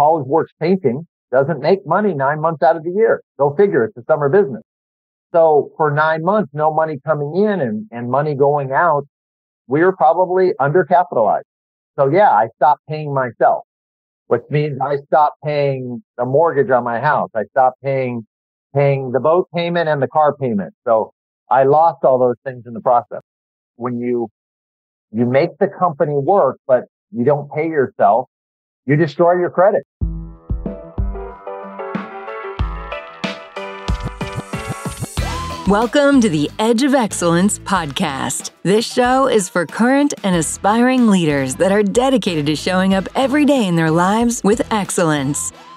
college works painting doesn't make money nine months out of the year. Go figure. It's a summer business. So for nine months, no money coming in and, and money going out, We are probably undercapitalized. So yeah, I stopped paying myself, which means I stopped paying the mortgage on my house. I stopped paying, paying the boat payment and the car payment. So I lost all those things in the process. When you, you make the company work, but you don't pay yourself, you destroy your credit. Welcome to the Edge of Excellence podcast. This show is for current and aspiring leaders that are dedicated to showing up every day in their lives with excellence.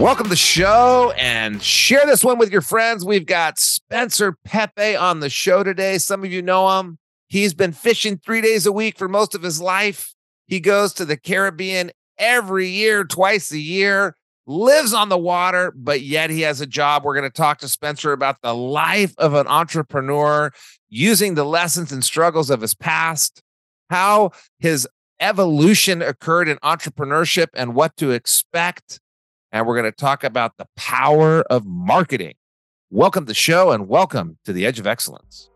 Welcome to the show and share this one with your friends. We've got Spencer Pepe on the show today. Some of you know him. He's been fishing three days a week for most of his life. He goes to the Caribbean every year, twice a year, lives on the water, but yet he has a job. We're going to talk to Spencer about the life of an entrepreneur using the lessons and struggles of his past, how his evolution occurred in entrepreneurship and what to expect and we're going to talk about the power of marketing. Welcome to the show and welcome to the Edge of Excellence.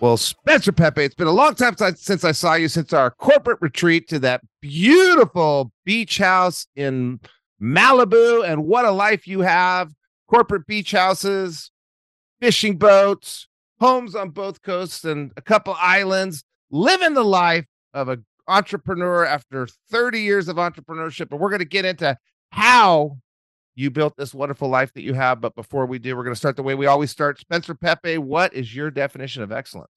Well, Spencer Pepe, it's been a long time since I saw you since our corporate retreat to that beautiful beach house in Malibu. And what a life you have corporate beach houses, fishing boats, homes on both coasts and a couple islands, living the life of an entrepreneur after 30 years of entrepreneurship. And we're going to get into how you built this wonderful life that you have. But before we do, we're going to start the way we always start. Spencer Pepe, what is your definition of excellence?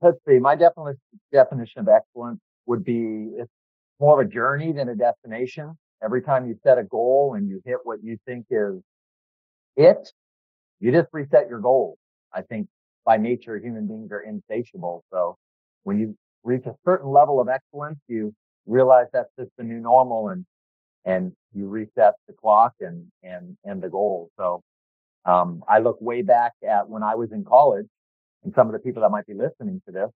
Let's see. My definition definition of excellence would be it's more of a journey than a destination. Every time you set a goal and you hit what you think is it, you just reset your goal. I think by nature, human beings are insatiable. So when you reach a certain level of excellence, you realize that's just the new normal and, and you reset the clock and, and, and the goal. So, um, I look way back at when I was in college and some of the people that might be listening to this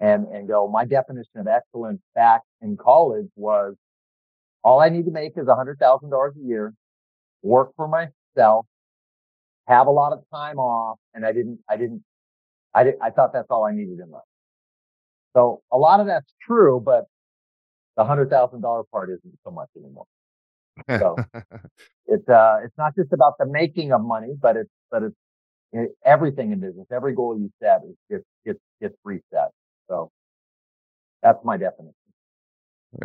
and, and go, my definition of excellence back in college was all I need to make is a hundred thousand dollars a year, work for myself, have a lot of time off, and I didn't, I didn't I, did, I thought that's all I needed in life. So a lot of that's true, but the hundred thousand dollar part isn't so much anymore. So it's uh it's not just about the making of money, but it's but it's it, everything in business. Every goal you set is gets gets gets reset. So that's my definition.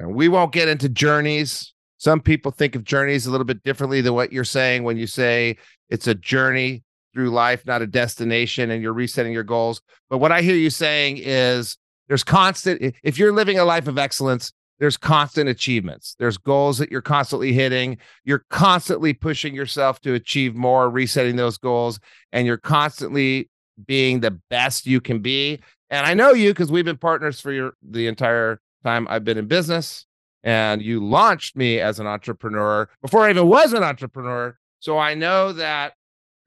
We won't get into journeys. Some people think of journeys a little bit differently than what you're saying when you say it's a journey through life, not a destination, and you're resetting your goals. But what I hear you saying is there's constant, if you're living a life of excellence, there's constant achievements. There's goals that you're constantly hitting. You're constantly pushing yourself to achieve more, resetting those goals, and you're constantly being the best you can be. And I know you because we've been partners for your the entire time I've been in business. And you launched me as an entrepreneur before I even was an entrepreneur. So I know that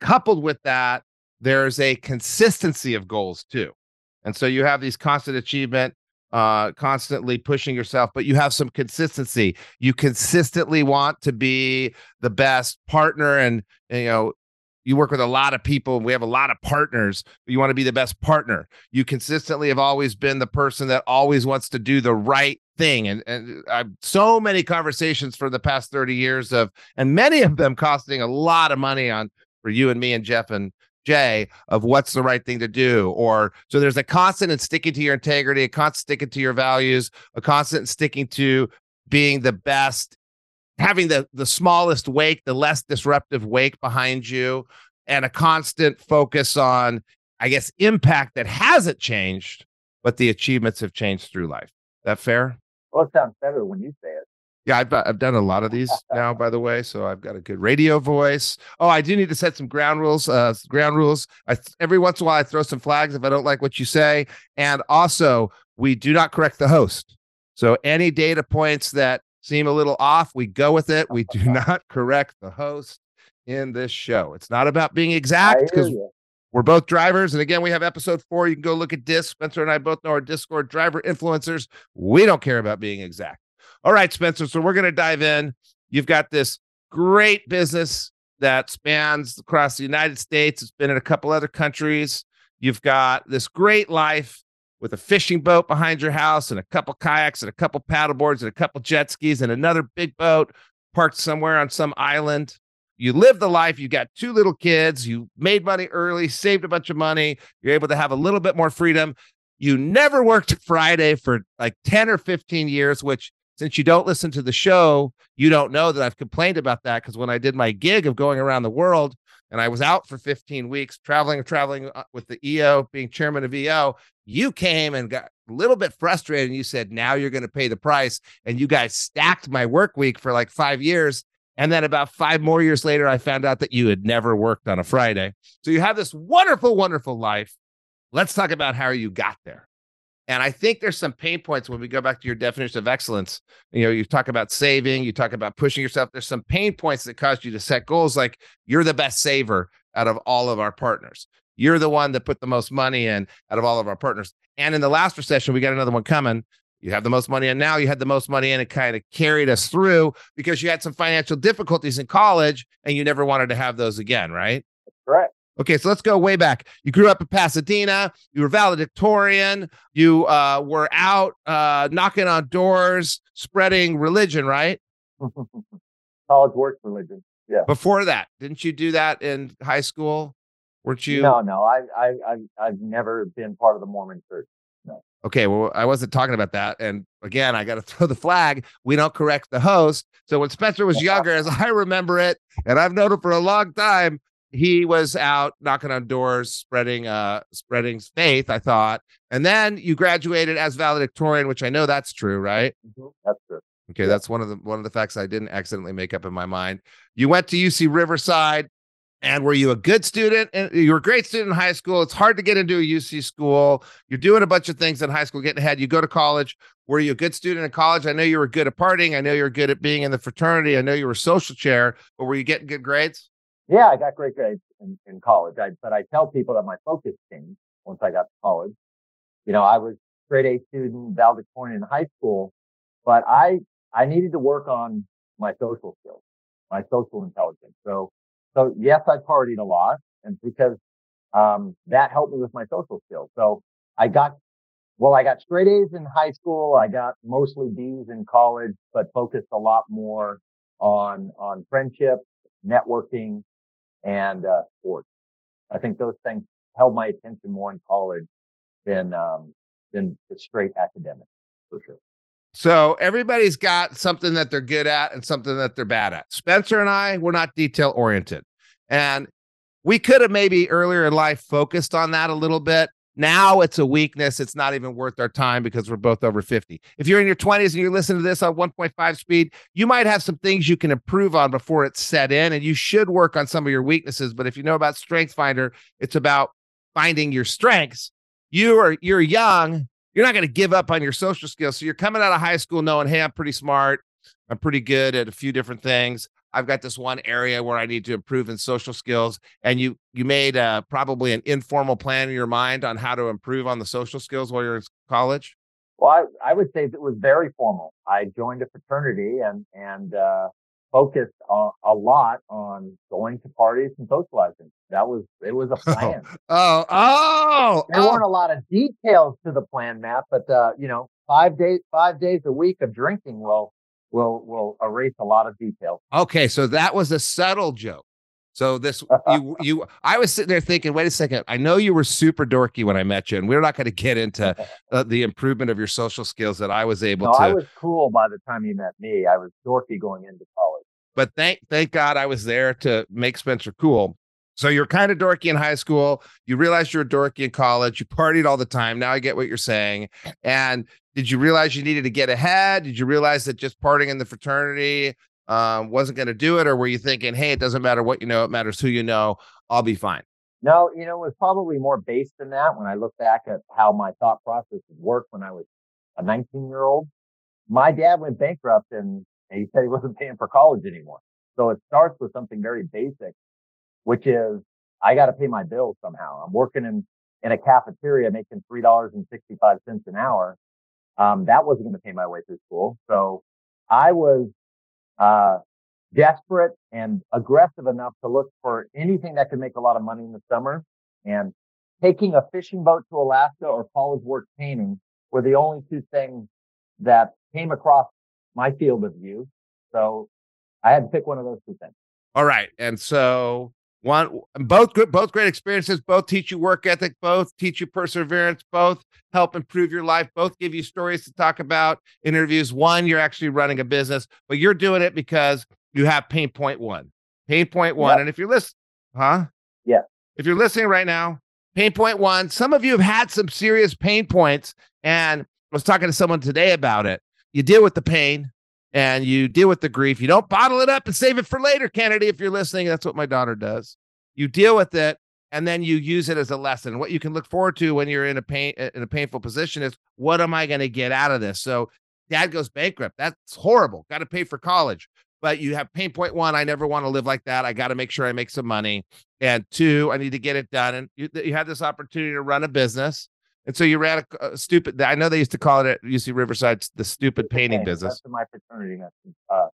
coupled with that, there's a consistency of goals too. And so you have these constant achievement, uh, constantly pushing yourself, but you have some consistency. You consistently want to be the best partner, and, you know you work with a lot of people. We have a lot of partners. you want to be the best partner. You consistently have always been the person that always wants to do the right thing. And and uh, I've so many conversations for the past 30 years of, and many of them costing a lot of money on for you and me and Jeff and Jay of what's the right thing to do. Or so there's a constant and sticking to your integrity, a constant sticking to your values, a constant sticking to being the best, having the the smallest wake, the less disruptive wake behind you, and a constant focus on, I guess, impact that hasn't changed, but the achievements have changed through life. That fair? Well, it sounds better when you say it. Yeah, I've, I've done a lot of these now, by the way. So I've got a good radio voice. Oh, I do need to set some ground rules. Uh, ground rules. I, every once in a while, I throw some flags if I don't like what you say. And also, we do not correct the host. So any data points that seem a little off, we go with it. We do not correct the host in this show. It's not about being exact because we're both drivers. And again, we have episode four. You can go look at disc. Spencer and I both know our Discord driver influencers. We don't care about being exact. All right, Spencer. So we're going to dive in. You've got this great business that spans across the United States. It's been in a couple other countries. You've got this great life with a fishing boat behind your house and a couple kayaks and a couple paddleboards and a couple jet skis and another big boat parked somewhere on some island. You live the life. You got two little kids. You made money early, saved a bunch of money. You're able to have a little bit more freedom. You never worked Friday for like 10 or 15 years, which since you don't listen to the show, you don't know that I've complained about that because when I did my gig of going around the world and I was out for 15 weeks traveling traveling uh, with the EO, being chairman of EO, you came and got a little bit frustrated and you said, now you're going to pay the price. And you guys stacked my work week for like five years. And then about five more years later, I found out that you had never worked on a Friday. So you have this wonderful, wonderful life. Let's talk about how you got there. And I think there's some pain points when we go back to your definition of excellence. You know, you talk about saving, you talk about pushing yourself. There's some pain points that caused you to set goals like you're the best saver out of all of our partners. You're the one that put the most money in out of all of our partners. And in the last recession, we got another one coming. You have the most money in now. You had the most money in. It kind of carried us through because you had some financial difficulties in college and you never wanted to have those again, right? Correct. Okay, so let's go way back. You grew up in Pasadena. You were valedictorian. You uh, were out uh, knocking on doors, spreading religion, right? College work religion. Yeah. Before that, didn't you do that in high school? Weren't you? No, no. I, I, I've, I've never been part of the Mormon Church. No. Okay, well, I wasn't talking about that. And again, I got to throw the flag. We don't correct the host. So when Spencer was younger, as I remember it, and I've known him for a long time, he was out knocking on doors, spreading uh spreading faith, I thought. And then you graduated as valedictorian, which I know that's true, right? Mm-hmm. That's true. Okay, yeah. that's one of the one of the facts I didn't accidentally make up in my mind. You went to UC Riverside, and were you a good student? And you were a great student in high school. It's hard to get into a UC school. You're doing a bunch of things in high school, getting ahead. You go to college. Were you a good student in college? I know you were good at partying. I know you were good at being in the fraternity. I know you were social chair, but were you getting good grades? Yeah, I got great grades in, in college. I, but I tell people that my focus changed once I got to college. You know, I was grade A student, valedictorian in high school, but I, I needed to work on my social skills, my social intelligence. So, so yes, I partied a lot and because, um, that helped me with my social skills. So I got, well, I got straight A's in high school. I got mostly B's in college, but focused a lot more on, on friendship, networking, and uh, sports. I think those things held my attention more in college than um, than the straight academic for sure. So everybody's got something that they're good at and something that they're bad at. Spencer and I, we're not detail oriented. And we could have maybe earlier in life focused on that a little bit. Now it's a weakness. It's not even worth our time because we're both over 50. If you're in your 20s and you're listening to this on 1.5 speed, you might have some things you can improve on before it's set in, and you should work on some of your weaknesses. But if you know about Strength Finder, it's about finding your strengths. You are you're young. You're not going to give up on your social skills. So you're coming out of high school knowing, hey, I'm pretty smart. I'm pretty good at a few different things. I've got this one area where I need to improve in social skills. And you you made uh, probably an informal plan in your mind on how to improve on the social skills while you're in college. Well, I, I would say it was very formal. I joined a fraternity and and uh, focused a, a, lot on going to parties and socializing. That was it was a plan. Oh, oh, oh there oh. weren't a lot of details to the plan, Matt, but uh, you know, five days five days a week of drinking will will will erase a lot of details. Okay, so that was a subtle joke. So this you you I was sitting there thinking, wait a second, I know you were super dorky when I met you, and we're not going to get into uh, the improvement of your social skills that I was able no, to. I was cool by the time you met me. I was dorky going into college. But thank thank God I was there to make Spencer cool. So you're kind of dorky in high school. You realized you're a dorky in college. You partied all the time. Now I get what you're saying. And did you realize you needed to get ahead? Did you realize that just parting in the fraternity um, wasn't going to do it, or were you thinking, hey, it doesn't matter what you know, it matters who you know. I'll be fine. No, you know, it was probably more based than that. When I look back at how my thought process worked when I was a 19 year old, my dad went bankrupt and he said he wasn't paying for college anymore. So it starts with something very basic, which is I got to pay my bills somehow. I'm working in, in a cafeteria making $3.65 an hour. Um, that wasn't going to pay my way through school. So I was, uh, desperate and aggressive enough to look for anything that could make a lot of money in the summer. And taking a fishing boat to Alaska or college work painting were the only two things that came across my field of view. So I had to pick one of those two things. All right. And so one both good both great experiences both teach you work ethic both teach you perseverance both help improve your life both give you stories to talk about interviews one you're actually running a business but you're doing it because you have pain point one. Pain point one. And if you're listening, huh? Yeah. If you're listening right now, pain point one, some of you have had some serious pain points. And I was talking to someone today about it. You deal with the pain and you deal with the grief. You don't bottle it up and save it for later, Kennedy. If you're listening, that's what my daughter does. You deal with it and then you use it as a lesson. What you can look forward to when you're in a pain uh, in a painful position is what am I going to get out of this? So dad goes bankrupt. That's horrible. Got to pay for college but you have pain point one i never want to live like that i got to make sure i make some money and two i need to get it done and you, you had this opportunity to run a business and so you ran a, a, stupid i know they used to call it at uc riverside the stupid painting business. That's my fraternity uh,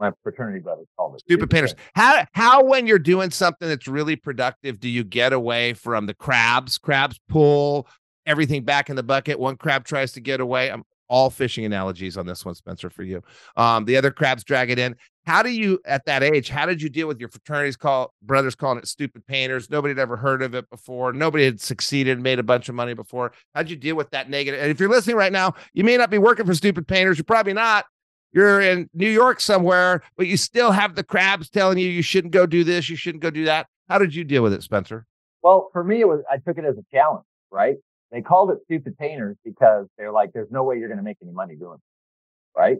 my fraternity brothers called it. Stupid painters. How how when you're doing something that's really productive do you get away from the crabs crabs pull everything back in the bucket one crab tries to get away? I'm all fishing analogies on this one, Spencer, for you. Um, the other crabs drag it in. How do you, at that age, how did you deal with your fraternities call brothers calling it stupid painters? Nobody had ever heard of it before. Nobody had succeeded, made a bunch of money before. How'd you deal with that negative? And if you're listening right now, you may not be working for stupid painters. You're probably not. You're in New York somewhere, but you still have the crabs telling you you shouldn't go do this, you shouldn't go do that. How did you deal with it, Spencer? Well, for me, it was I took it as a challenge, right? They called it stupid painters because they're like, there's no way you're going to make any money doing it. Right.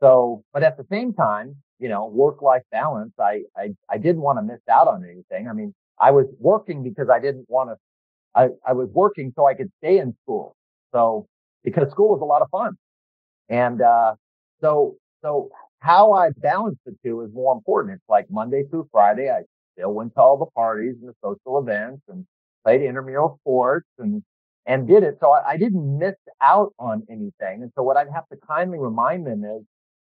So, but at the same time, you know, work life balance, I, I, I didn't want to miss out on anything. I mean, I was working because I didn't want to, I, I was working so I could stay in school. So, because school was a lot of fun. And, uh, so, so how I balance the two is more important. It's like Monday through Friday, I still went to all the parties and the social events and played intramural sports and and did it. So I, I, didn't miss out on anything. And so what I'd have to kindly remind them is,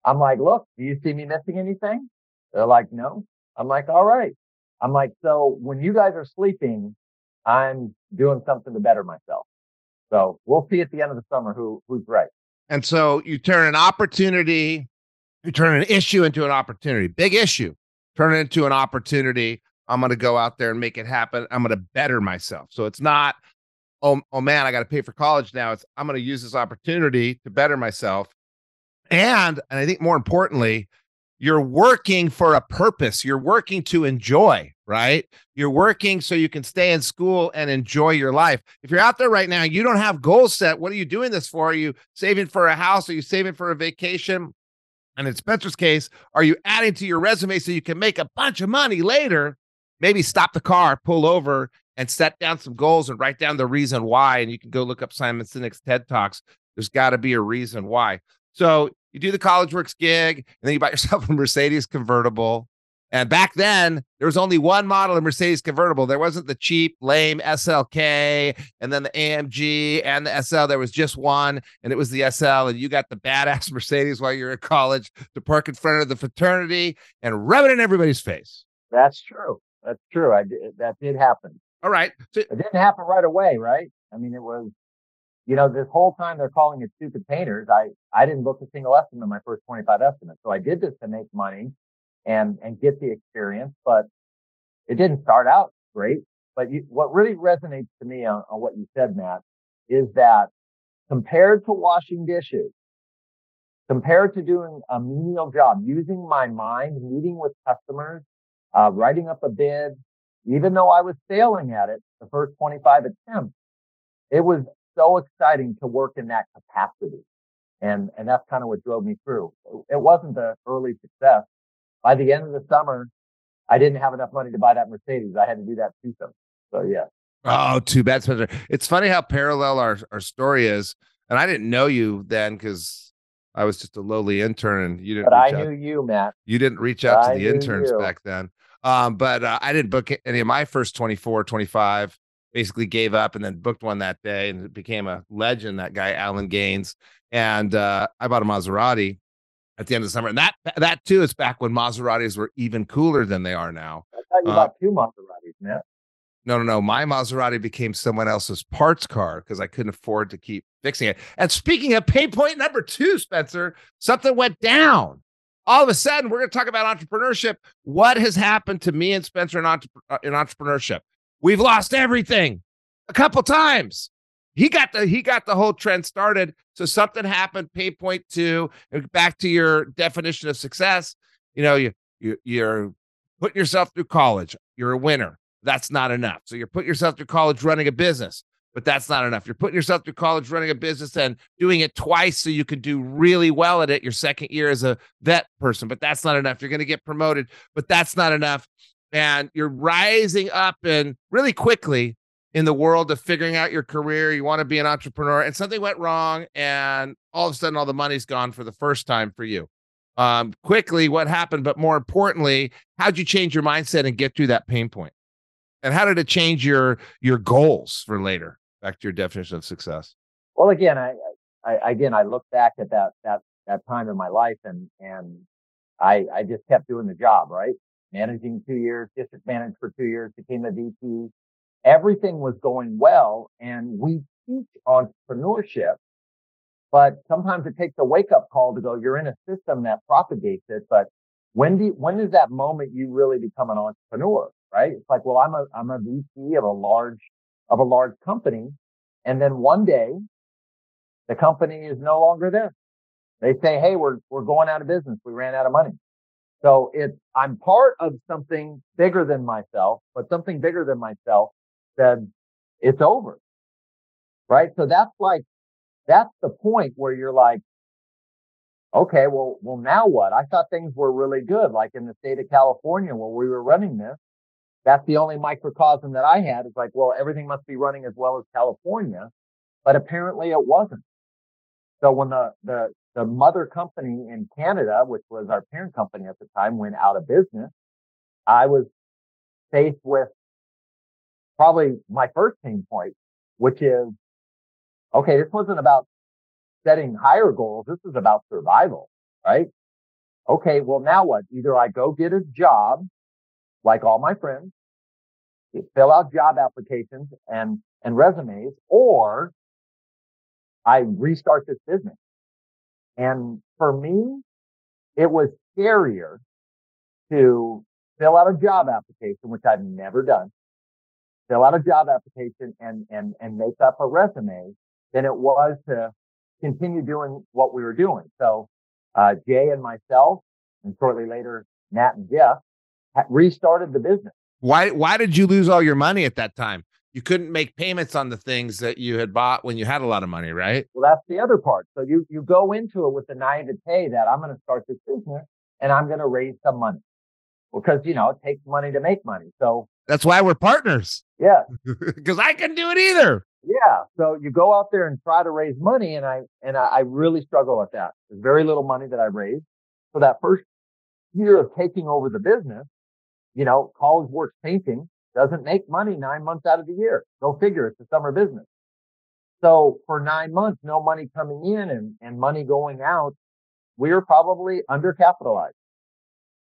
I'm like, look, do you see me missing anything? They're like, no. I'm like, all right. I'm like, so when you guys are sleeping, I'm doing something to better myself. So we'll see at the end of the summer who who's right. And so you turn an opportunity, you turn an issue into an opportunity, big issue, turn it into an opportunity. I'm going to go out there and make it happen. I'm going to better myself. So it's not oh, oh man, I got to pay for college now. It's I'm going to use this opportunity to better myself. And and I think more importantly, you're working for a purpose. You're working to enjoy, right? You're working so you can stay in school and enjoy your life. If you're out there right now, you don't have goals set. What are you doing this for? Are you saving for a house? Are you saving for a vacation? And in Spencer's case, are you adding to your resume so you can make a bunch of money later? Maybe stop the car, pull over, and set down some goals and write down the reason why. And you can go look up Simon Sinek's TED Talks. There's got to be a reason why. So you do the College Works gig, and then you buy yourself a Mercedes convertible. And back then, there was only one model of Mercedes convertible. There wasn't the cheap, lame SLK and then the AMG and the SL. There was just one, and it was the SL. And you got the badass Mercedes while you're in college to park in front of the fraternity and rub it in everybody's face. That's true. That's true. I did, that did happen. All right. So, it didn't happen right away, right? I mean, it was, you know, this whole time they're calling it stupid painters. I, I didn't book a single estimate in my first 25 estimates. So I did this to make money and, and get the experience, but it didn't start out great. But you, what really resonates to me on, on what you said, Matt, is that compared to washing dishes, compared to doing a menial job, using my mind, meeting with customers, uh, writing up a bid, even though I was failing at it the first 25 attempts, it was so exciting to work in that capacity. And, and that's kind of what drove me through. It wasn't the early success. By the end of the summer, I didn't have enough money to buy that Mercedes. I had to do that them. So yeah. Oh, too bad, Spencer. It's funny how parallel our, our story is. And I didn't know you then because I was just a lowly intern and you didn't. But I out. knew you, Matt. You didn't reach out to the interns you. back then. Um, but uh, I didn't book any of my first 24, 25, basically gave up and then booked one that day and it became a legend, that guy, Alan Gaines. And uh, I bought a Maserati at the end of the summer. And that that too is back when Maseratis were even cooler than they are now. I thought you uh, bought two Maseratis, man. No, no, no. My Maserati became someone else's parts car because I couldn't afford to keep fixing it. And speaking of pay point number two, Spencer, something went down. All of a sudden, we're going to talk about entrepreneurship. What has happened to me and Spencer in, uh, in entrepreneurship? We've lost everything a couple times. He got the he got the whole trend started. So something happened. Pay point two. Back to your definition of success. You know, you, you you're putting yourself through college. You're a winner. That's not enough. So you're putting yourself through college running a business, but that's not enough. You're putting yourself through college running a business and doing it twice so you can do really well at it your second year as a vet person, but that's not enough. You're going to get promoted, but that's not enough. And you're rising up and really quickly in the world of figuring out your career. You want to be an entrepreneur, and something went wrong, and all of a sudden, all the money's gone for the first time for you. Um, quickly, what happened? But more importantly, how'd you change your mindset and get through that pain point? And how did it change your your goals for later? Back to your definition of success. Well, again, I, I again I look back at that that that time in my life, and and I I just kept doing the job, right? Managing two years, district managed for two years, became a VP, everything was going well and we teach entrepreneurship, but sometimes it takes a wake up call to go, you're in a system that propagates it. But when do you, when is that moment you really become an entrepreneur? Right. It's like, well, I'm a, I'm a VP of a large, of a large company. And then one day the company is no longer there. They say, Hey, we're, we're going out of business. We ran out of money. So it's, I'm part of something bigger than myself, but something bigger than myself said, it's over. Right. So that's like, that's the point where you're like, okay, well, well, now what? I thought things were really good. Like in the state of California where we were running this, that's the only microcosm that I had. It's like, well, everything must be running as well as California, but apparently it wasn't. So when the, the, the mother company in Canada, which was our parent company at the time, went out of business, I was faced with probably my first pain point, which is, okay, this wasn't about setting higher goals. This is about survival, right? Okay. Well, now what? Either I go get a job like all my friends, fill out job applications and, and resumes, or I restart this business. And for me, it was scarier to fill out a job application, which I've never done, fill out a job application and, and, and make up a resume than it was to continue doing what we were doing. So, uh, Jay and myself and shortly later, Matt and Jeff restarted the business. Why, why did you lose all your money at that time? You couldn't make payments on the things that you had bought when you had a lot of money, right? Well, that's the other part. So you, you go into it with the naivete that I'm going to start this business and I'm going to raise some money because, you know, it takes money to make money. So that's why we're partners. Yeah. Because I can do it either. Yeah. So you go out there and try to raise money. And I, and I, I really struggle with that. There's very little money that I raised. So that first year of taking over the business, you know, college works painting doesn't make money nine months out of the year. Go figure. It's a summer business. So for nine months, no money coming in and, and money going out, we are probably undercapitalized.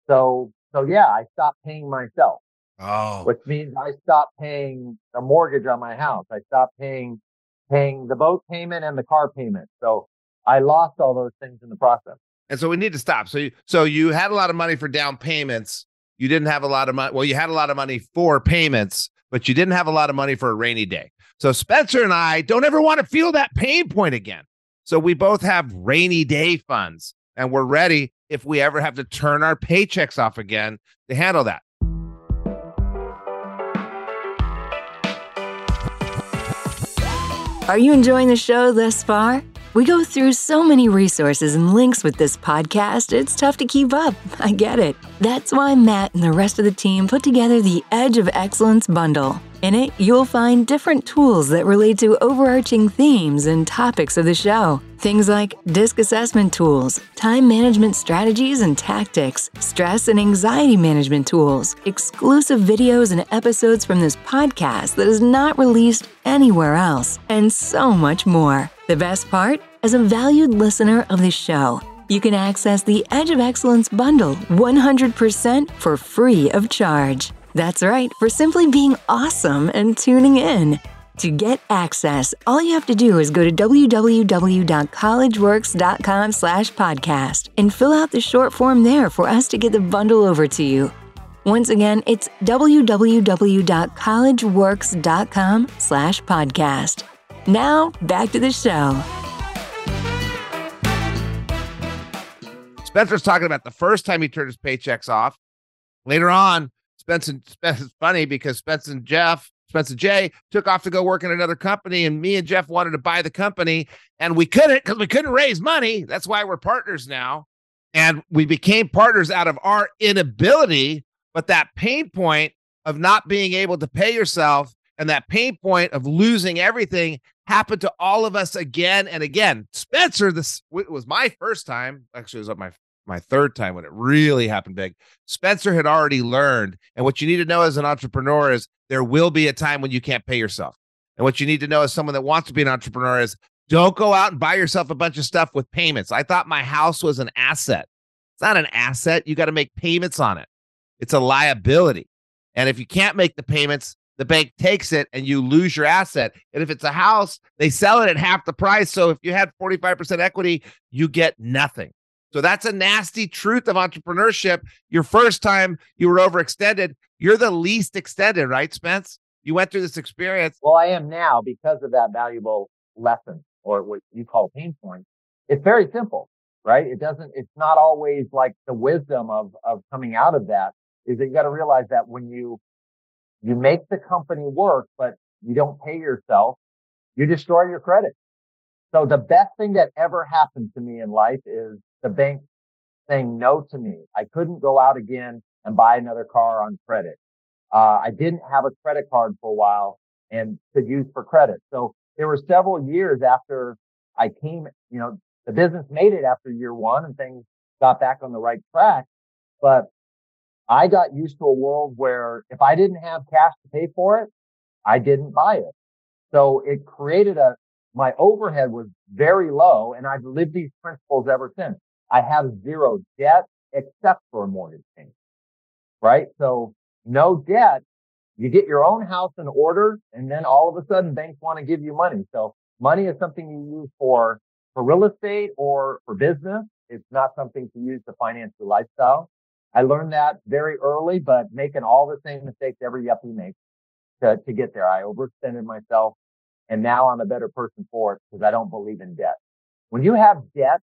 So, so yeah, I stopped paying myself. Oh. Which means I stopped paying the mortgage on my house. I stopped paying paying the boat payment and the car payment. So I lost all those things in the process. And so we need to stop. So you so you had a lot of money for down payments. You didn't have a lot of money. Well, you had a lot of money for payments, but you didn't have a lot of money for a rainy day. So Spencer and I don't ever want to feel that pain point again. So we both have rainy day funds and we're ready if we ever have to turn our paychecks off again to handle that. Are you enjoying the show thus far? We go through so many resources and links with this podcast, it's tough to keep up. I get it. That's why Matt and the rest of the team put together the Edge of Excellence bundle. In it, you'll find different tools that relate to overarching themes and topics of the show. Things like disc assessment tools, time management strategies and tactics, stress and anxiety management tools, exclusive videos and episodes from this podcast that is not released anywhere else, and so much more. The best part? As a valued listener of this show, you can access the Edge of Excellence bundle 100% for free of charge. That's right, for simply being awesome and tuning in. To get access, all you have to do is go to www.collegeworks.com slash podcast and fill out the short form there for us to get the bundle over to you. Once again, it's www.collegeworks.com slash podcast. Now, back to the show. Spencer's talking about the first time he turned his paychecks off. Later on, Spencer, it's funny because Spencer and Jeff, Spencer Jay took off to go work in another company, and me and Jeff wanted to buy the company, and we couldn't because we couldn't raise money. That's why we're partners now. And we became partners out of our inability, but that pain point of not being able to pay yourself and that pain point of losing everything happened to all of us again and again. Spencer, this was my first time. Actually, it was my my third time when it really happened big. Spencer had already learned. And what you need to know as an entrepreneur is there will be a time when you can't pay yourself. And what you need to know as someone that wants to be an entrepreneur is don't go out and buy yourself a bunch of stuff with payments. I thought my house was an asset. It's not an asset. You got to make payments on it. It's a liability. And if you can't make the payments, the bank takes it and you lose your asset. And if it's a house, they sell it at half the price. So if you had 45% equity, you get nothing. So that's a nasty truth of entrepreneurship. Your first time you were overextended, you're the least extended, right, Spence? You went through this experience. Well, I am now because of that valuable lesson or what you call pain point. It's very simple, right? It doesn't, it's not always like the wisdom of, of coming out of that is that you got to realize that when you, you make the company work, but you don't pay yourself, you destroy your credit. So the best thing that ever happened to me in life is the bank saying no to me. I couldn't go out again and buy another car on credit. Uh, I didn't have a credit card for a while and could use for credit. So there were several years after I came, you know, the business made it after year one and things got back on the right track. But I got used to a world where if I didn't have cash to pay for it, I didn't buy it. So it created a, my overhead was very low and I've lived these principles ever since. I have zero debt except for a mortgage payment, right? So no debt. You get your own house in order and then all of a sudden banks want to give you money. So money is something you use for, for real estate or for business. It's not something to use to finance your lifestyle. I learned that very early, but making all the same mistakes every yuppie makes to, to get there. I overextended myself and now I'm a better person for it because I don't believe in debt. When you have debt,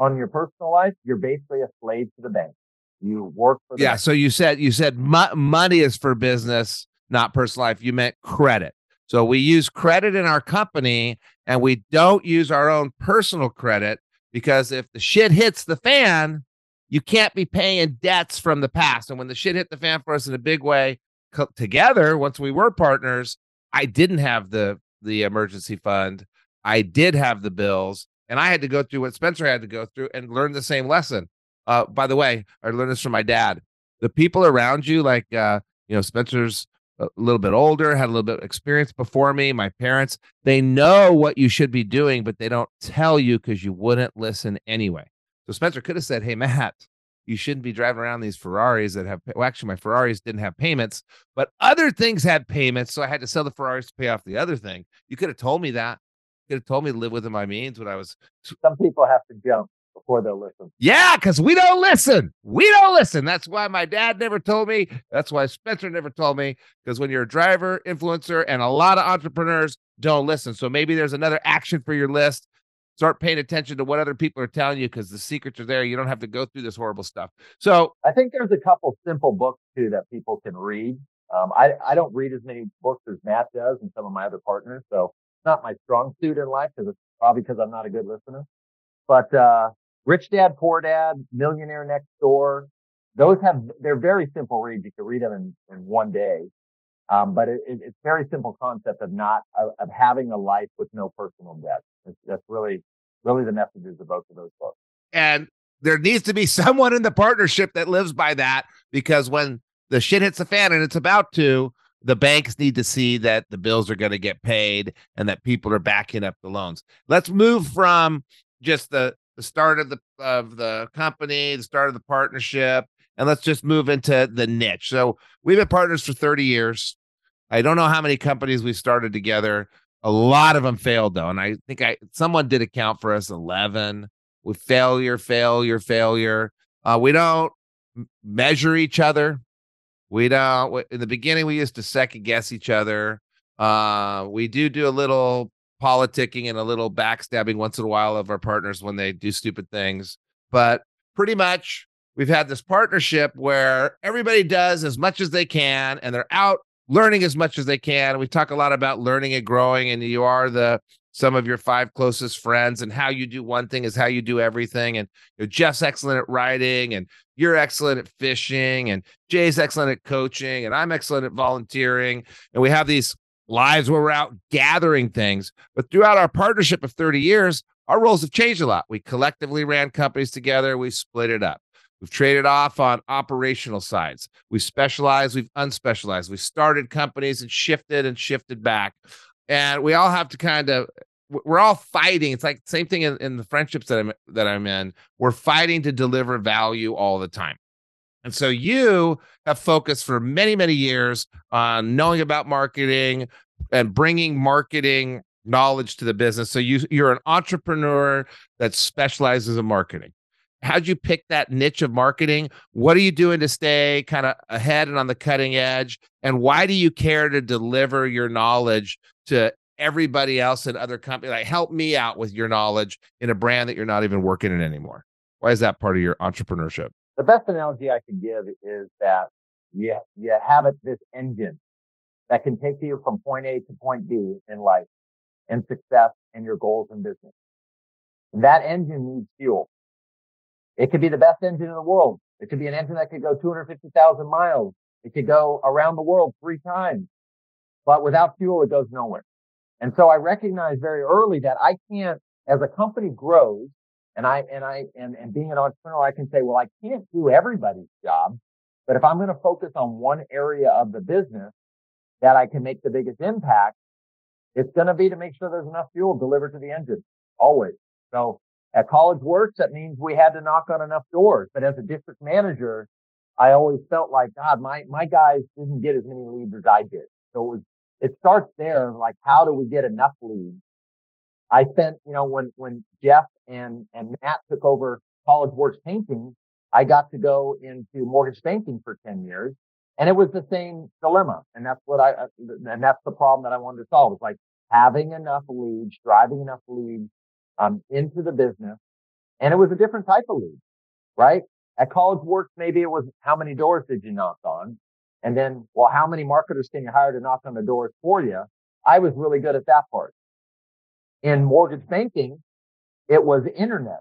on your personal life, you're basically a slave to the bank. You work for yeah. Bank. So you said you said mo- money is for business, not personal life. You meant credit. So we use credit in our company, and we don't use our own personal credit because if the shit hits the fan, you can't be paying debts from the past. And when the shit hit the fan for us in a big way, co- together, once we were partners, I didn't have the the emergency fund. I did have the bills. And I had to go through what Spencer had to go through and learn the same lesson. Uh, by the way, I learned this from my dad. The people around you, like uh, you know, Spencer's a little bit older, had a little bit of experience before me. My parents, they know what you should be doing, but they don't tell you because you wouldn't listen anyway. So Spencer could have said, "Hey, Matt, you shouldn't be driving around these Ferraris that have." Well, actually, my Ferraris didn't have payments, but other things had payments, so I had to sell the Ferraris to pay off the other thing. You could have told me that You could have told me to live within my means when I was. Some people have to jump before they'll listen. Yeah, because we don't listen. We don't listen. That's why my dad never told me. That's why Spencer never told me. Because when you're a driver, influencer, and a lot of entrepreneurs don't listen. So maybe there's another action for your list. Start paying attention to what other people are telling you because the secrets are there. You don't have to go through this horrible stuff. So I think there's a couple simple books too that people can read. Um, I, I don't read as many books as Matt does and some of my other partners. So not my strong suit in life because it's probably because I'm not a good listener. But uh, Rich Dad Poor Dad, Millionaire Next Door, those have they're very simple reads. You can read them in, in one day. Um, but it, it, it's very simple concept of not of, of, having a life with no personal debt. That's really really the messages of both of those books. And there needs to be someone in the partnership that lives by that because when the shit hits the fan and it's about to, the banks need to see that the bills are going to get paid and that people are backing up the loans. Let's move from just the the start of the of the company, the start of the partnership, and let's just move into the niche. So we've been partners for 30 years. I don't know how many companies we started together. A lot of them failed though, and I think I someone did account for us 11 with failure, failure, failure. Uh, we don't measure each other. We don't. In the beginning, we used to second guess each other. Uh, we do do a little politicking and a little backstabbing once in a while of our partners when they do stupid things, but pretty much we've had this partnership where everybody does as much as they can and they're out learning as much as they can. We talk a lot about learning and growing, and you are the some of your five closest friends and how you do one thing is how you do everything and you know, jeff's excellent at writing and you're excellent at fishing and jay's excellent at coaching and i'm excellent at volunteering and we have these lives where we're out gathering things but throughout our partnership of 30 years our roles have changed a lot. We collectively ran companies together. We split it up We've traded off on operational sides. We've specialized, we've unspecialized. We've started companies and shifted and shifted back and we all have to kind of we're all fighting. It's like same thing in, in, the friendships that I'm that I'm in. We're fighting to deliver value all the time. And so you have focused for many many years on knowing about marketing and bringing marketing knowledge to the business. So you you're an entrepreneur that specializes in marketing. How'd you pick that niche of marketing? What are you doing to stay kind of ahead and on the cutting edge? And why do you care to deliver your knowledge to everybody else in other companies. Like, help me out with your knowledge in a brand that you're not even working in anymore. Why is that part of your entrepreneurship? The best analogy I can give is that you, you have it, this engine that can take you from point A to point B in life and success and your goals in business. That engine needs fuel. It could be the best engine in the world. It could be an engine that could go 250,000 miles. It could go around the world three times. But without fuel, it goes nowhere. And so I recognize very early that I can't, as a company grows, and I and I and, and being an entrepreneur, I can say, well, I can't do everybody's job, but if I'm going to focus on one area of the business that I can make the biggest impact, it's going to be to make sure there's enough fuel delivered to the engine always. So at College Works, that means we had to knock on enough doors. But as a district manager, I always felt like, God, my, my guys didn't get as many leads as I did. So it was it starts there. Like, how do we get enough leads? I spent, you know, when, when Jeff and, and Matt took over College Works Painting, I got to go into mortgage banking for 10 years and it was the same dilemma. And that's what I, uh, and that's the problem that I wanted to solve. It's like having enough leads, driving enough leads, um, into the business. And it was a different type of lead, right? At College Works, maybe it was how many doors did you knock on? And then, well, how many marketers can you hire to knock on the doors for you? I was really good at that part. In mortgage banking, it was internet,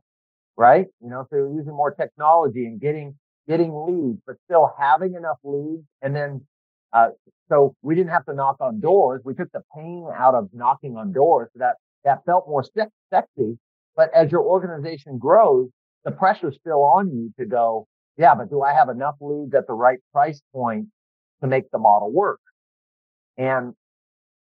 right? You know, so using more technology and getting, getting leads, but still having enough leads. And then, uh, so we didn't have to knock on doors. We took the pain out of knocking on doors so that, that felt more sexy. But as your organization grows, the pressure's still on you to go, yeah, but do I have enough leads at the right price point to make the model work. And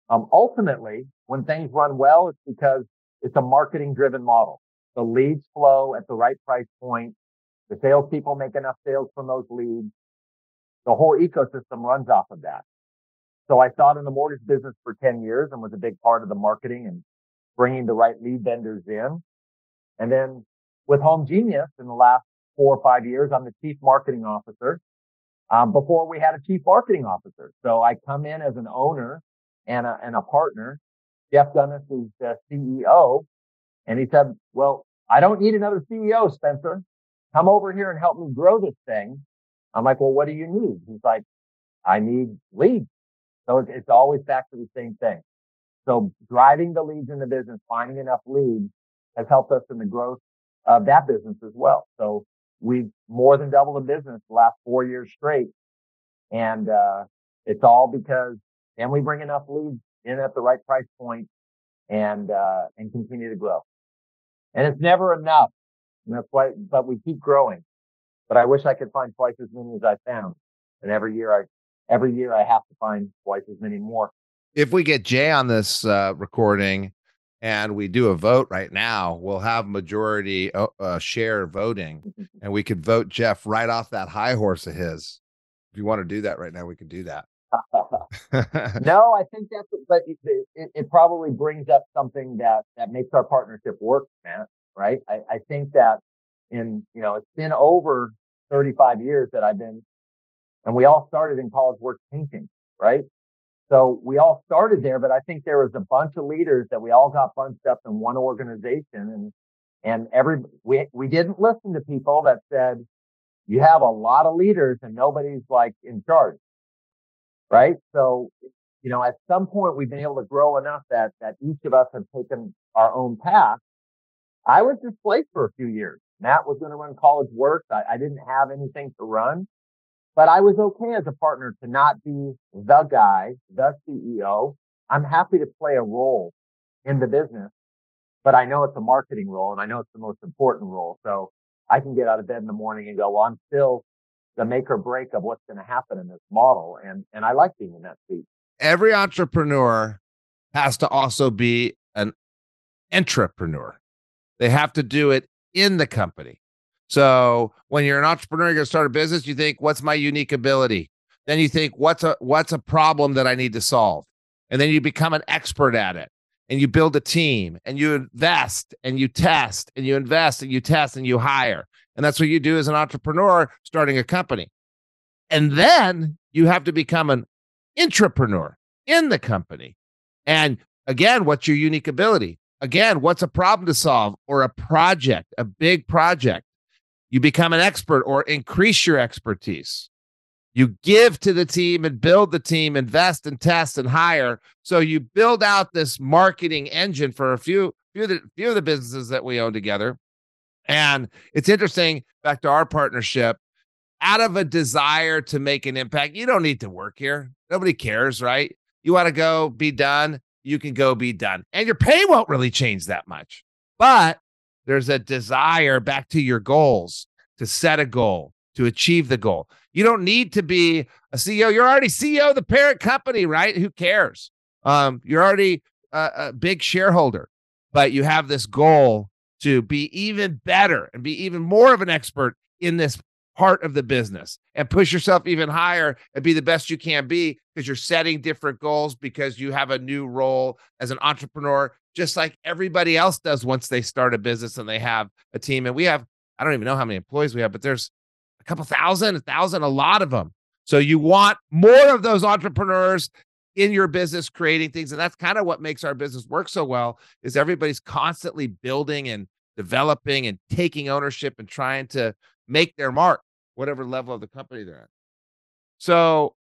um, ultimately, when things run well, it's because it's a marketing driven model. The leads flow at the right price point. The salespeople make enough sales from those leads. The whole ecosystem runs off of that. So I started in the mortgage business for 10 years and was a big part of the marketing and bringing the right lead vendors in. And then with Home Genius in the last four or five years, I'm the chief marketing officer um, before we had a chief marketing officer. So I come in as an owner and a, and a partner. Jeff Gunnis is the CEO. And he said, well, I don't need another CEO, Spencer. Come over here and help me grow this thing. I'm like, well, what do you need? He's like, I need leads. So it's always back to the same thing. So driving the leads in the business, finding enough leads has helped us in the growth of that business as well. So we've more than doubled the business the last four years straight. And, uh, it's all because can we bring enough leads in at the right price point and, uh, and continue to grow. And it's never enough. And that's why, but we keep growing. But I wish I could find twice as many as I found. And every year I, every year I have to find twice as many more. If we get Jay on this uh, recording and we do a vote right now, we'll have majority uh, uh share voting and we could vote Jeff right off that high horse of his. If you want to do that right now, we could do that. no, I think that's, but it, it, it, probably brings up something that, that makes our partnership work, man. Right. I, I think that in, you know, it's been over 35 years that I've been, and we all started in College Works Painting, right? So we all started there, but I think there was a bunch of leaders that we all got bunched up in one organization and, and every, we, we didn't listen to people that said, you have a lot of leaders and nobody's like in charge. Right. So, you know, at some point we've been able to grow enough that, that each of us have taken our own path. I was displaced for a few years. Matt was going to run College Works. I, I didn't have anything to run. But I was okay as a partner to not be the guy, the CEO. I'm happy to play a role in the business, but I know it's a marketing role and I know it's the most important role. So I can get out of bed in the morning and go, well, I'm still the make or break of what's going to happen in this model. And, and I like being in that seat. Every entrepreneur has to also be an intrapreneur. They have to do it in the company. So when you're an entrepreneur, you're going to start a business, you think, what's my unique ability? Then you think, what's a what's a problem that I need to solve? And then you become an expert at it. And you build a team and you invest and you test and you invest and you test and you hire. And that's what you do as an entrepreneur starting a company. And then you have to become an intrapreneur in the company. And again, what's your unique ability? Again, what's a problem to solve or a project, a big project? You become an expert or increase your expertise. You give to the team and build the team, invest and test and hire. So you build out this marketing engine for a few, few of the, few of the businesses that we own together. And it's interesting, back to our partnership, out of a desire to make an impact, you don't need to work here. Nobody cares, right? You want to go be done, you can go be done. And your pay won't really change that much. But there's a desire back to your goals to set a goal, to achieve the goal. You don't need to be a CEO. You're already CEO of the parent company, right? Who cares? Um, you're already a, a big shareholder, but you have this goal to be even better and be even more of an expert in this part of the business and push yourself even higher and be the best you can be because you're setting different goals because you have a new role as an intrapreneur just like everybody else does once they start a business and they have a team. And we have, I don't even know how many employees we have, but there's a couple thousand, a thousand, a lot of them. So you want more of those intrapreneurs in your business creating things. And that's kind of what makes our business work so well is everybody's constantly building and developing and taking ownership and trying to make their mark, whatever level of the company they're at. So,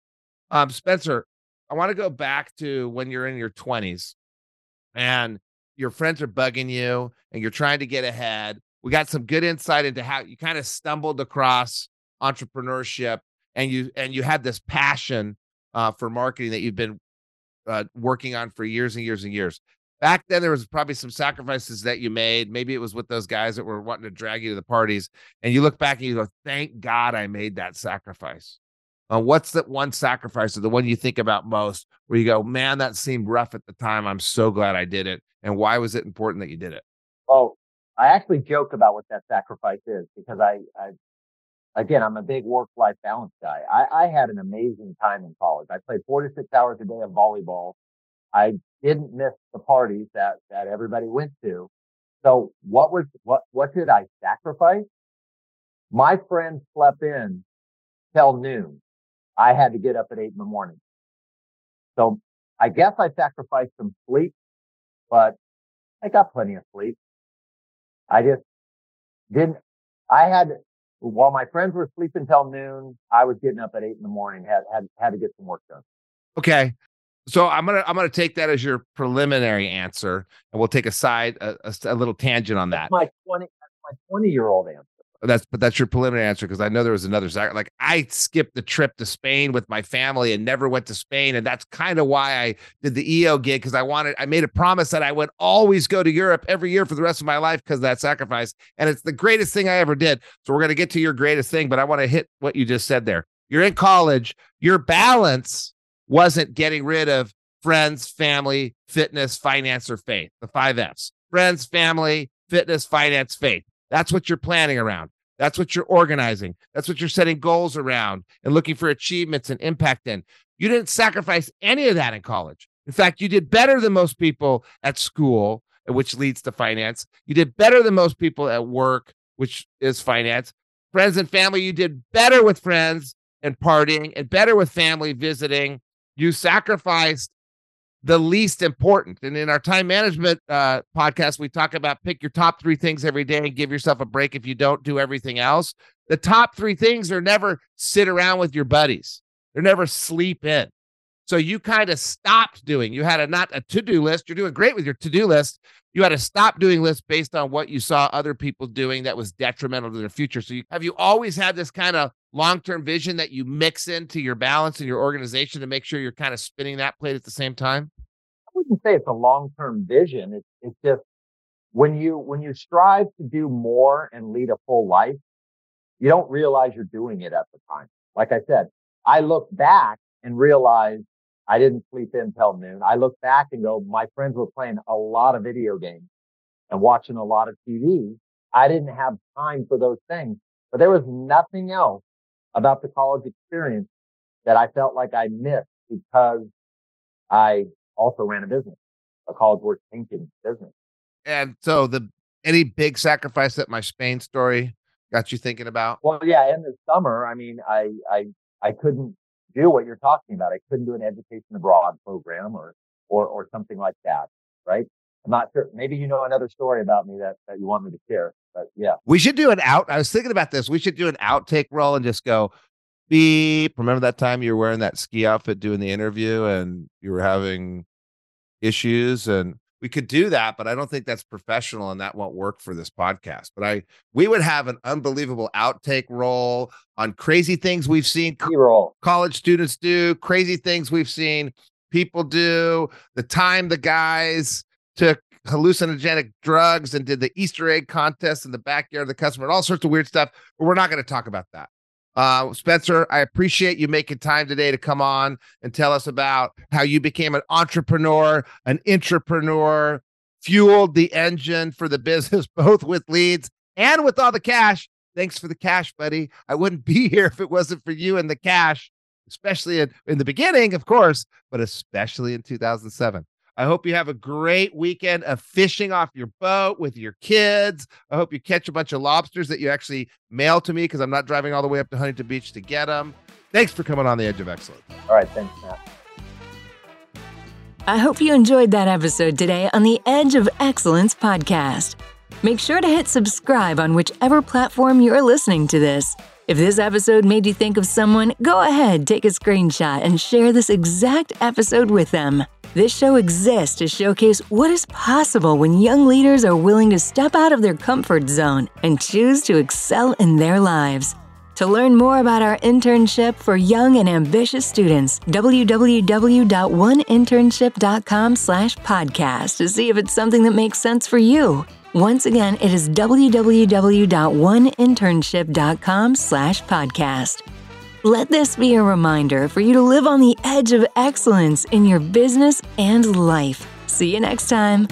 um, Spencer, I want to go back to when you're in your 20s and your friends are bugging you and you're trying to get ahead. We got some good insight into how you kind of stumbled across entrepreneurship and you and you had this passion uh, for marketing that you've been uh, working on for years and years and years. Back then, there was probably some sacrifices that you made. Maybe it was with those guys that were wanting to drag you to the parties, and you look back and you go, "Thank God I made that sacrifice." Uh, what's that one sacrifice or the one you think about most where you go, man, that seemed rough at the time. I'm so glad I did it. And why was it important that you did it? Oh, I actually joke about what that sacrifice is because I, I again, I'm a big work life balance guy. I, I had an amazing time in college. I played four to six hours a day of volleyball. I didn't miss the parties that, that everybody went to. So what was, what, what did I sacrifice? My friends slept in till noon I had to get up at eight in the morning. So I guess I sacrificed some sleep, but I got plenty of sleep. I just didn't, I had, while my friends were sleeping till noon, I was getting up at eight in the morning, had, had, had to get some work done. Okay. So I'm gonna I'm gonna take that as your preliminary answer, and we'll take a side a, a, a little tangent on that. That's my twenty. That's my twenty-year-old answer. That's but that's your preliminary answer because I know there was another like I skipped the trip to Spain with my family and never went to Spain, and that's kind of why I did the EO gig because I wanted I made a promise that I would always go to Europe every year for the rest of my life because that sacrifice, and it's the greatest thing I ever did. So we're gonna get to your greatest thing, but I want to hit what you just said there. You're in college, your balance wasn't getting rid of friends, family, fitness, finance, or faith. The five F's: friends, family, fitness, finance, faith. That's what you're planning around. That's what you're organizing. That's what you're setting goals around and looking for achievements and impact in. You didn't sacrifice any of that in college. In fact, you did better than most people at school, which leads to finance. You did better than most people at work, which is finance. Friends and family, you did better with friends and partying and better with family visiting. You sacrificed the least important. And in our time management uh, podcast, we talk about pick your top three things every day and give yourself a break if you don't do everything else. The top three things are never sit around with your buddies, they're never sleep in. So you kind of stopped doing. You had a not a to-do list. You're doing great with your to-do list. You had to stop doing lists based on what you saw other people doing that was detrimental to their future. So you, have you always had this kind of long-term vision that you mix into your balance and your organization to make sure you're kind of spinning that plate at the same time? I wouldn't say it's a long-term vision. It's it's just when you when you strive to do more and lead a full life, you don't realize you're doing it at the time. Like I said, I look back and realize I didn't sleep in till noon. I look back and go, my friends were playing a lot of video games and watching a lot of TV. I didn't have time for those things, but there was nothing else about the college experience that I felt like I missed because I also ran a business, a College Works painting business. And so the any big sacrifice that my Spain story got you thinking about? Well, yeah, in the summer, I mean, I I I couldn't do what you're talking about. I couldn't do an education abroad program or, or, or something like that. Right. I'm not sure. Maybe you know another story about me that, that you want me to share, but yeah. We should do an out. I was thinking about this. We should do an outtake roll and just go beep. Remember that time you were wearing that ski outfit doing the interview and you were having issues and we could do that, but I don't think that's professional and that won't work for this podcast. But I we would have an unbelievable outtake roll on crazy things we've seen co- college students do, crazy things we've seen people do, the time the guys took hallucinogenic drugs and did the Easter egg contest in the backyard of the customer and all sorts of weird stuff. But we're not going to talk about that. Uh, Spencer, I appreciate you making time today to come on and tell us about how you became an entrepreneur, an intrapreneur, fueled the engine for the business, both with leads and with all the cash. Thanks for the cash, buddy. I wouldn't be here if it wasn't for you and the cash, especially in, in the beginning, of course, but especially in 2007. I hope you have a great weekend of fishing off your boat with your kids. I hope you catch a bunch of lobsters that you actually mail to me because I'm not driving all the way up to Huntington Beach to get them. Thanks for coming on the Edge of Excellence. All right. Thanks, Matt. I hope you enjoyed that episode today on the Edge of Excellence podcast. Make sure to hit subscribe on whichever platform you're listening to this. If this episode made you think of someone, go ahead, take a screenshot, and share this exact episode with them. This show exists to showcase what is possible when young leaders are willing to step out of their comfort zone and choose to excel in their lives. To learn more about our internship for young and ambitious students, www.oneinternship.com/podcast to see if it's something that makes sense for you. Once again, it is www.oneinternship.com/podcast. Let this be a reminder for you to live on the edge of excellence in your business and life. See you next time.